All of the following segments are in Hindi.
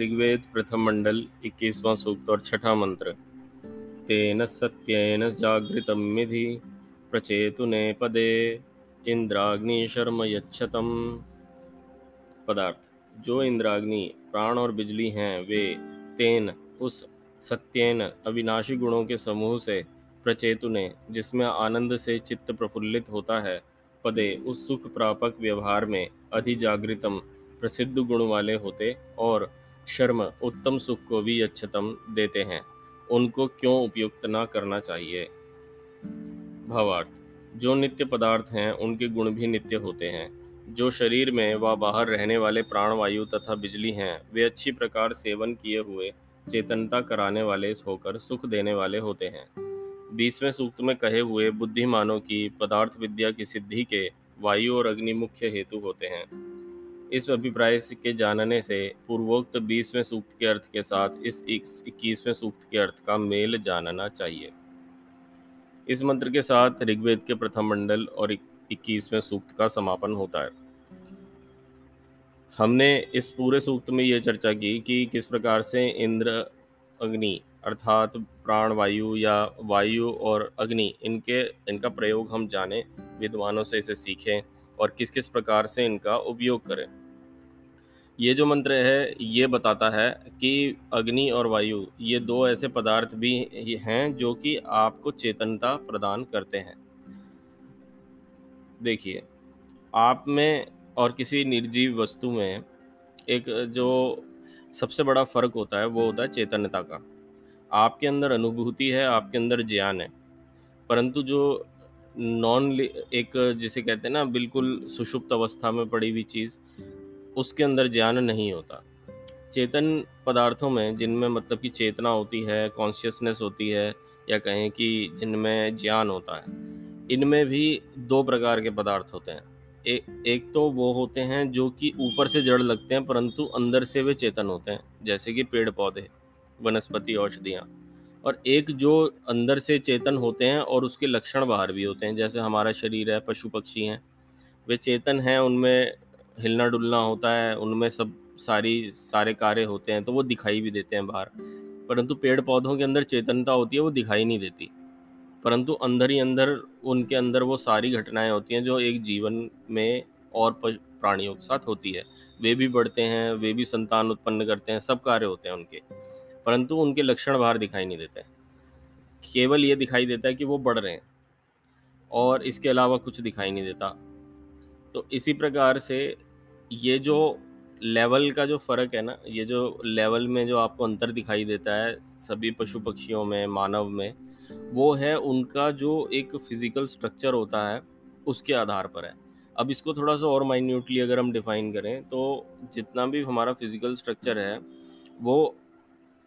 ऋग्वेद प्रथम मंडल, इक्कीसवां सूक्त और छठा मंत्र। तेन सत्येन जागृतं मिधि प्रचेतुने पदे, इंद्राग्नि शर्म यच्छतम। पदार्थ, जो इंद्राग्नि, प्राण और बिजली हैं, वे तेन, उस सत्येन अविनाशी गुणों के समूह से प्रचेतुने जिसमें आनंद से चित्त प्रफुल्लित होता है, पदे उस सुख प्रापक व्यवहार में अधिजागृतम प्रसिद्ध गुण वाले होते और शर्म, उत्तम सुख को भी अच्छतम देते हैं। उनको क्यों उपयुक्त न करना चाहिए? भावार्थ, जो नित्य पदार्थ हैं, उनके गुण भी नित्य होते हैं। जो शरीर में व बाहर रहने वाले प्राणवायु तथा बिजली हैं, वे अच्छी प्रकार सेवन किए हुए, चेतनता कराने वाले होकर सुख देने वाले होते हैं। बीसवें सूक्त में कहे हुए बुद्धिमानों की पदार्थ विद्या की सिद्धि के वायु और अग्नि मुख्य हेतु होते हैं। इस अभिप्राय के जानने से पूर्वोक्त बीसवें सूक्त के अर्थ के साथ इस इक्कीसवें सूक्त के अर्थ का मेल जानना चाहिए। इस मंत्र के साथ ऋग्वेद के प्रथम मंडल और इक्कीसवें सूक्त का समापन होता है। हमने इस पूरे सूक्त में ये चर्चा की कि किस प्रकार से इंद्र, अग्नि अर्थात प्राण वायु या वायु और अग्नि, इनके, इनका प्रयोग हम जाने, विद्वानों से इसे सीखें और किस किस प्रकार से इनका उपयोग करें। ये जो मंत्र है, ये बताता है कि अग्नि और वायु, ये दो ऐसे पदार्थ भी हैं जो कि आपको चेतनता प्रदान करते हैं। देखिए, आप में और किसी निर्जीव वस्तु में एक जो सबसे बड़ा फ़र्क होता है, वो होता है चेतनता का। आपके अंदर अनुभूति है, आपके अंदर ज्ञान है, परंतु जो नॉन एक जिसे कहते हैं ना, बिल्कुल सुषुप्त अवस्था में पड़ी हुई चीज़ उसके अंदर ज्ञान नहीं होता। चेतन पदार्थों में जिनमें मतलब कि चेतना होती है कॉन्शियसनेस होती है या कहें कि जिनमें ज्ञान होता है इनमें भी दो प्रकार के पदार्थ होते हैं। ए, एक तो वो होते हैं जो कि ऊपर से जड़ लगते हैं परंतु अंदर से वे चेतन होते हैं जैसे कि पेड़ पौधे वनस्पति औषधियाँ। और एक जो अंदर से चेतन होते हैं और उसके लक्षण बाहर भी होते हैं जैसे हमारा शरीर है पशु पक्षी हैं वे चेतन हैं उनमें हिलना डुलना होता है, उनमें सब सारी, सारे कार्य होते हैं तो वो दिखाई भी देते हैं बाहर। परंतु पेड़ पौधों के अंदर चेतनता होती है, वो दिखाई नहीं देती। परंतु अंदर ही अंदर, उनके अंदर वो सारी घटनाएँ होती हैं, जो एक जीवन में और प्राणियों के साथ होती है। वे भी बढ़ते हैं, वे भी संतान उत्पन्न करते हैं, सब कार्य होते हैं उनके। परंतु उनके लक्षण बाहर दिखाई नहीं देते। केवल ये दिखाई देता है कि वो बढ़ रहे हैं, और इसके अलावा कुछ दिखाई नहीं देता। तो इसी प्रकार से ये जो लेवल का जो फ़र्क है ना ये जो लेवल में जो आपको अंतर दिखाई देता है सभी पशु पक्षियों में मानव में वो है उनका जो एक फ़िज़िकल स्ट्रक्चर होता है उसके आधार पर है। अब इसको थोड़ा सा और माइन्यूटली अगर हम डिफ़ाइन करें तो जितना भी हमारा फ़िज़िकल स्ट्रक्चर है वो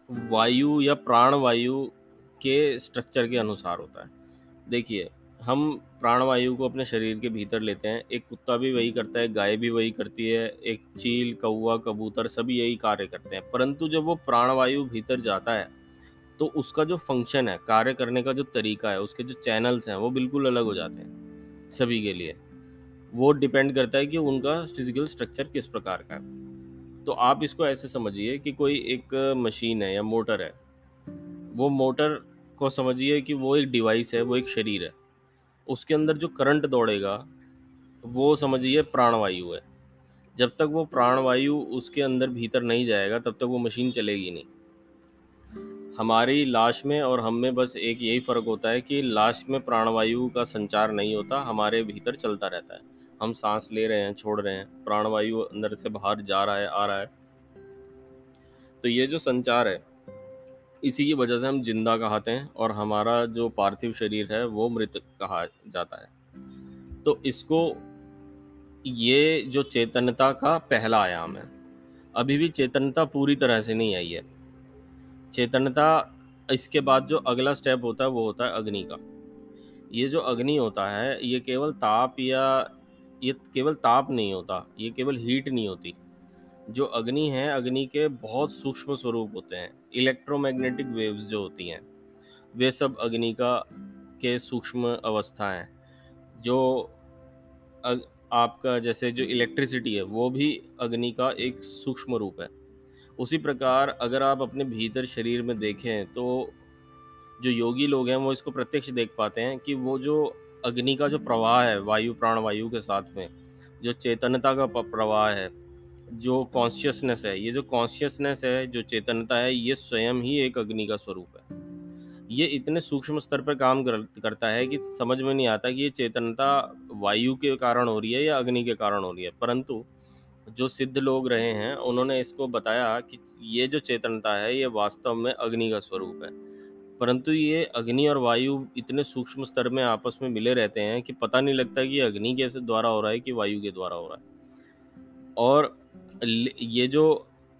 वायु या प्राण वायु के स्ट्रक्चर के अनुसार होता है। देखिए हम प्राणवायु को अपने शरीर के भीतर लेते हैं। एक कुत्ता भी वही करता है, गाय भी वही करती है, एक चील कौआ कबूतर सभी यही कार्य करते हैं। परंतु जब वो प्राणवायु भीतर जाता है तो उसका जो फ़ंक्शन है, कार्य करने का जो तरीका है, उसके जो चैनल्स हैं, वो बिल्कुल अलग हो जाते हैं सभी के लिए। वो डिपेंड करता है कि उनका फ़िज़िकल स्ट्रक्चर किस प्रकार का है। तो आप इसको ऐसे समझिए कि कोई एक मशीन है या मोटर है, वो मोटर को समझिए कि वो एक डिवाइस है, वो एक शरीर है। उसके अंदर जो करंट दौड़ेगा, वो समझिए प्राणवायु है। जब तक वो प्राणवायु उसके अंदर भीतर नहीं जाएगा, तब तक वो मशीन चलेगी नहीं। हमारी लाश में और हम में बस एक यही फ़र्क होता है कि लाश में प्राणवायु का संचार नहीं होता, हमारे भीतर चलता रहता है। हम सांस ले रहे हैं, छोड़ रहे हैं, प्राणवायु अंदर से बाहर जा रहा है, आ रहा है। तो ये जो संचार है इसी की वजह से हम ज़िंदा कहते हैं और हमारा जो पार्थिव शरीर है वो मृत कहा जाता है। तो इसको ये जो चेतनता का पहला आयाम है, अभी भी चेतनता पूरी तरह से नहीं आई है। चेतनता, इसके बाद जो अगला स्टेप होता है, वो होता है अग्नि का। ये जो अग्नि होता है, ये केवल ताप या, ये केवल ताप नहीं होता, ये केवल हीट नहीं होती। जो अग्नि है अग्नि के बहुत सूक्ष्म स्वरूप होते हैं। इलेक्ट्रोमैग्नेटिक वेव्स जो होती हैं वे सब अग्नि का के सूक्ष्म अवस्था हैं। जो अग, आपका जैसे जो इलेक्ट्रिसिटी है वो भी अग्नि का एक सूक्ष्म रूप है। उसी प्रकार अगर आप अपने भीतर शरीर में देखें तो जो योगी लोग हैं वो इसको प्रत्यक्ष देख पाते हैं कि वो जो अग्नि का जो प्रवाह है वायु प्राण वायु के साथ में जो चेतनता का प्रवाह है जो कॉन्शियसनेस है ये जो कॉन्शियसनेस है जो चेतनता है ये स्वयं ही एक अग्नि का स्वरूप है। ये इतने सूक्ष्म स्तर पर काम कर, करता है कि समझ में नहीं आता कि ये चेतनता वायु के कारण हो रही है या अग्नि के कारण हो रही है। परंतु जो सिद्ध लोग रहे हैं उन्होंने इसको बताया कि ये जो चेतनता है ये वास्तव में अग्नि का स्वरूप है। परंतु ये अग्नि और वायु इतने सूक्ष्म स्तर में आपस में मिले रहते हैं कि पता नहीं लगता कि अग्नि कैसे द्वारा हो रहा है कि वायु के द्वारा हो रहा है। और ये जो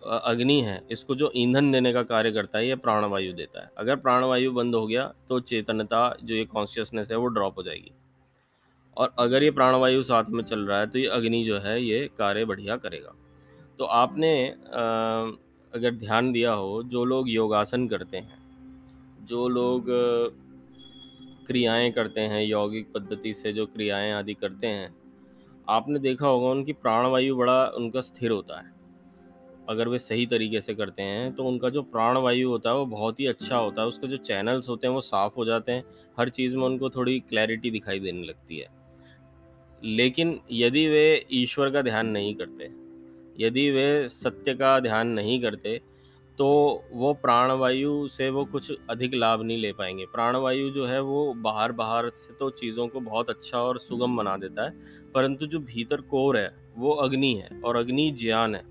अग्नि है, इसको जो ईंधन देने का कार्य करता है, ये प्राणवायु देता है। अगर प्राणवायु बंद हो गया तो चेतनता जो ये कॉन्शियसनेस है, वो ड्रॉप हो जाएगी। और अगर ये प्राणवायु साथ में चल रहा है तो ये अग्नि जो है, ये कार्य बढ़िया करेगा। तो आपने अगर ध्यान दिया हो, जो लोग योगासन करते हैं, जो लोग क्रियाएँ करते हैं, यौगिक पद्धति से जो क्रियाएँ आदि करते हैं आपने देखा होगा उनकी प्राणवायु बड़ा उनका स्थिर होता है। अगर वे सही तरीके से करते हैं तो उनका जो प्राणवायु होता है, वो बहुत ही अच्छा होता है। उसके जो चैनल्स होते हैं, वो साफ़ हो जाते हैं। हर चीज़ में उनको थोड़ी क्लैरिटी दिखाई देने लगती है। लेकिन यदि वे ईश्वर का ध्यान नहीं करते, यदि वे सत्य का ध्यान नहीं करते तो वो प्राणवायु से वो कुछ अधिक लाभ नहीं ले पाएँगे। प्राणवायु जो है वो बाहर बाहर से तो चीज़ों को बहुत अच्छा और सुगम बना देता है, परंतु जो भीतर कोर है, वो अग्नि है और अग्नि ज्ञान है।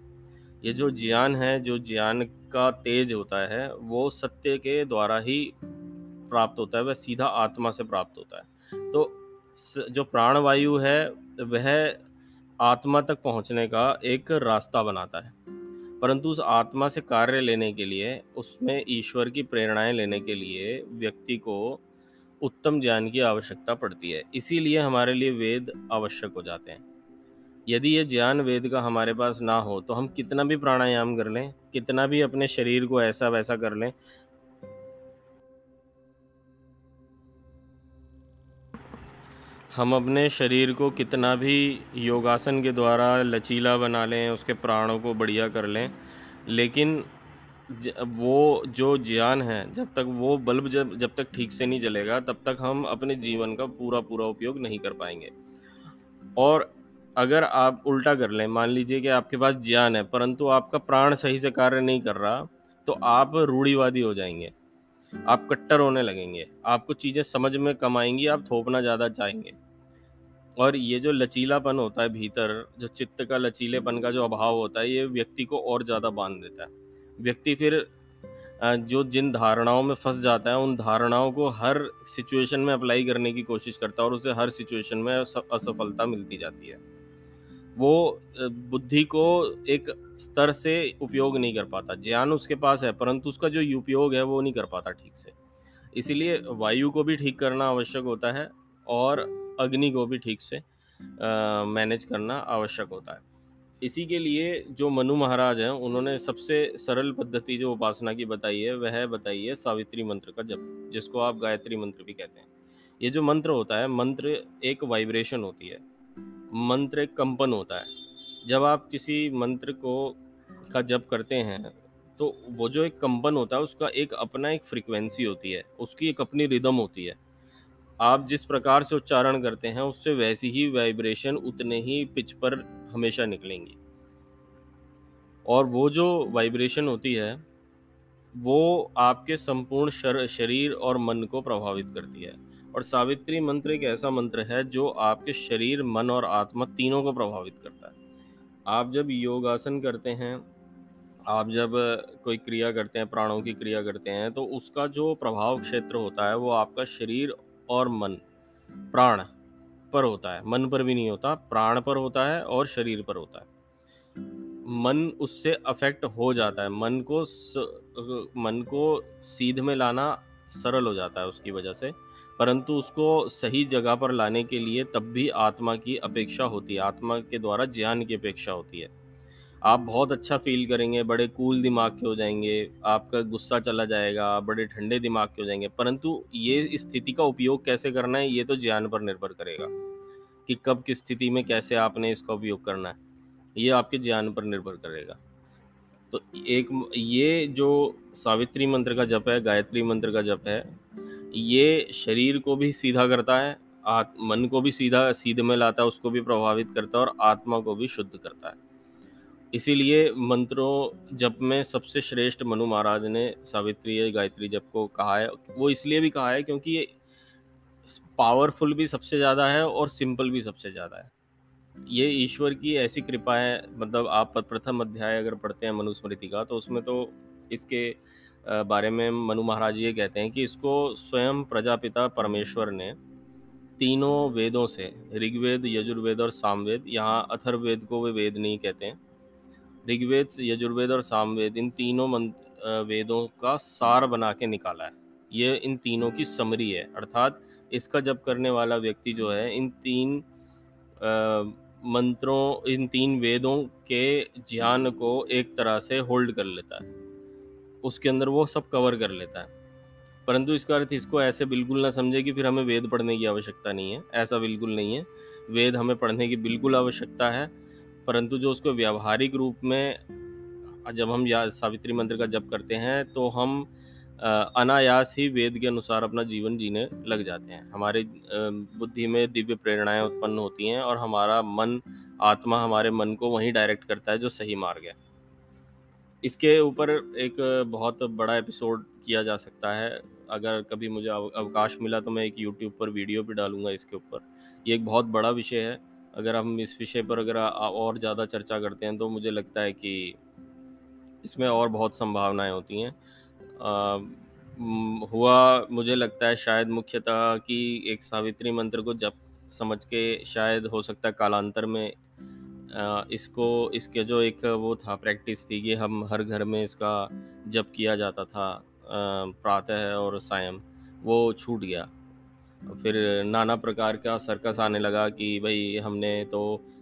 ये जो ज्ञान है, जो ज्ञान का तेज होता है, वो सत्य के द्वारा ही प्राप्त होता है, वह सीधा आत्मा से प्राप्त होता है। तो जो प्राणवायु है, वह आत्मा तक पहुँचने का एक रास्ता बनाता है। परंतु उस आत्मा से कार्य लेने के लिए, उसमें ईश्वर की प्रेरणाएँ लेने के लिए व्यक्ति को उत्तम ज्ञान की आवश्यकता पड़ती है। इसीलिए हमारे लिए वेद आवश्यक हो जाते हैं। यदि ये ज्ञान वेद का हमारे पास ना हो तो हम कितना भी प्राणायाम कर लें, कितना भी अपने शरीर को ऐसा वैसा कर लें हम अपने शरीर को कितना भी योगासन के द्वारा लचीला बना लें, उसके प्राणों को बढ़िया कर लें, लेकिन वो जो ज्ञान है, जब तक वो बल्ब जब जब तक ठीक से नहीं जलेगा, तब तक हम अपने जीवन का पूरा पूरा उपयोग नहीं कर पाएँगे। और अगर आप उल्टा कर लें, मान लीजिए कि आपके पास ज्ञान है, परंतु आपका प्राण सही से कार्य नहीं कर रहा तो आप रूढ़ीवादी हो जाएँगे। आप कट्टर होने लगेंगे। आपको चीज़ें समझ में कम आएँगी, आप थोपना ज़्यादा चाहेंगे। और ये जो लचीलापन होता है भीतर, जो चित्त का लचीलेपन का जो अभाव होता है, ये व्यक्ति को और ज़्यादा बाँध देता है। व्यक्ति फिर जो जिन धारणाओं में फंस जाता है, उन धारणाओं को हर सिचुएशन में अप्लाई करने की कोशिश करता है और उसे हर सिचुएशन में असफलता मिलती जाती है। वो बुद्धि को एक स्तर से उपयोग नहीं कर पाता। ज्ञान उसके पास है, परंतु उसका जो उपयोग है, वो नहीं कर पाता ठीक से। इसीलिए वायु को भी ठीक करना आवश्यक होता है और अग्नि को भी ठीक से मैनेज करना आवश्यक होता है। इसी के लिए जो मनु महाराज हैं, उन्होंने सबसे सरल पद्धति जो उपासना की बताई है, वह बताई है सावित्री मंत्र का जप, जिसको आप गायत्री मंत्र भी कहते हैं। ये जो मंत्र होता है, मंत्र एक वाइब्रेशन होती है, मंत्र एक कंपन होता है। जब आप किसी मंत्र को, का जप करते हैं तो वो जो एक कंपन होता है, उसका एक अपना एक फ्रीक्वेंसी होती है, उसकी एक अपनी रिदम होती है। आप जिस प्रकार से उच्चारण करते हैं उससे वैसी ही वाइब्रेशन उतने ही पिच पर हमेशा निकलेंगी। और वो जो वाइब्रेशन होती है वो आपके संपूर्ण शर, शरीर और मन को प्रभावित करती है। और सावित्री मंत्र एक ऐसा मंत्र है जो आपके शरीर मन और आत्मा तीनों को प्रभावित करता है। आप जब योगासन करते हैं आप जब कोई क्रिया करते हैं प्राणों की क्रिया करते हैं तो उसका जो प्रभाव क्षेत्र होता है वो आपका शरीर और मन प्राण पर होता है। मन पर भी नहीं होता प्राण पर होता है और शरीर पर होता है। मन उससे अफेक्ट हो जाता है। मन को स, मन को सीध में लाना सरल हो जाता है उसकी वजह से। परंतु उसको सही जगह पर लाने के लिए तब भी आत्मा की अपेक्षा होती है। आत्मा के द्वारा ज्ञान की अपेक्षा होती है। आप बहुत अच्छा फील करेंगे, बड़े कूल दिमाग के हो जाएँगे, आपका गुस्सा चला जाएगा, बड़े ठंडे दिमाग के हो जाएँगे। परंतु ये स्थिति का उपयोग कैसे करना है, ये तो ज्ञान पर निर्भर करेगा कि कब किस स्थिति में कैसे आपने इसका उपयोग करना है। ये आपके ज्ञान पर निर्भर करेगा। तो एक ये जो सावित्री मंत्र का जप है, गायत्री मंत्र का जप है, ये शरीर को भी सीधा करता है मन को भी सीधा, सीधे में लाता है, उसको भी प्रभावित करता है और आत्मा को भी शुद्ध करता है। इसीलिए मंत्रों जप में सबसे श्रेष्ठ मनु महाराज ने सावित्री, गायत्री जप को कहा है। वो इसलिए भी कहा है क्योंकि ये पावरफुल भी सबसे ज़्यादा है और सिंपल भी सबसे ज़्यादा है। ये ईश्वर की ऐसी कृपा है मतलब आप प्रथम अध्याय अगर पढ़ते हैं मनुस्मृति का तो उसमें तो इसके बारे में मनु महाराज ये कहते हैं कि इसको स्वयं प्रजापिता परमेश्वर ने तीनों वेदों से, ऋग्वेद, यजुर्वेद और सामवेद, यहाँ अथर्ववेद को वे वेद नहीं कहते हैं ऋग्वेद, यजुर्वेद और सामवेद, इन तीनों मंत्र वेदों का सार बना के निकाला है। ये इन तीनों की समरी है। अर्थात इसका जप करने वाला व्यक्ति जो है, इन तीन मंत्रों, इन तीन वेदों के ज्ञान को एक तरह से होल्ड कर लेता है। उसके अंदर वो सब कवर कर लेता है। परंतु इसका अर्थ इसको ऐसे बिल्कुल ना समझे कि फिर हमें वेद पढ़ने की आवश्यकता नहीं है। ऐसा बिल्कुल नहीं है। वेद हमें पढ़ने की बिल्कुल आवश्यकता है। परंतु जो उसको व्यावहारिक रूप में, जब हम या सावित्री मंत्र का जप करते हैं तो हम अनायास ही वेद के अनुसार अपना जीवन जीने लग जाते हैं। हमारे बुद्धि में दिव्य प्रेरणाएँ उत्पन्न होती हैं और हमारा मन, आत्मा हमारे मन को वहीं डायरेक्ट करता है जो सही मार्ग है। इसके ऊपर एक बहुत बड़ा एपिसोड किया जा सकता है। अगर कभी मुझे अवकाश मिला तो मैं एक यूट्यूब पर वीडियो भी डालूँगा इसके ऊपर। ये एक बहुत बड़ा विषय है। अगर हम इस विषय पर अगर और ज़्यादा चर्चा करते हैं तो मुझे लगता है कि इसमें और बहुत संभावनाएँ होती हैं। हुआ मुझे लगता है शायद मुख्यतः कि एक सावित्री मंत्र को जब समझ के शायद हो सकता है कालांतर में आ, इसको इसके जो एक वो था प्रैक्टिस थी कि हम हर घर में इसका जप किया जाता था प्रातः और सायं वो छूट गया। फिर नाना प्रकार का सर्कस आने लगा कि भाई हमने तो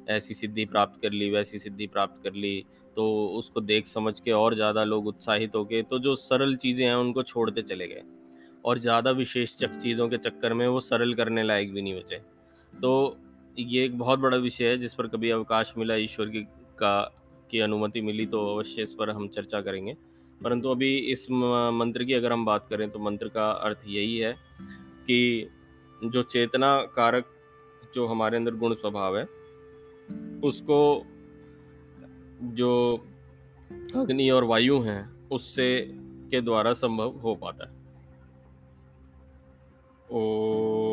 ऐसी सिद्धि प्राप्त कर ली, वैसी सिद्धि प्राप्त कर ली। तो उसको देख समझ के और ज़्यादा लोग उत्साहित हो गए तो जो सरल चीज़ें हैं उनको छोड़ते चले गए। और ज़्यादा विशेष चक चीज़ों के चक्कर में वो सरल करने लायक भी नहीं बचे। तो ये एक बहुत बड़ा विषय है, जिस पर कभी अवकाश मिला ईश्वर की का, की अनुमति मिली तो अवश्य इस पर हम चर्चा करेंगे। परंतु अभी इस मंत्र की अगर हम बात करें तो मंत्र का अर्थ यही है कि जो चेतना कारक जो हमारे अंदर गुण स्वभाव है, उसको जो अग्नि और वायु हैं, उससे के द्वारा संभव हो पाता है। ओ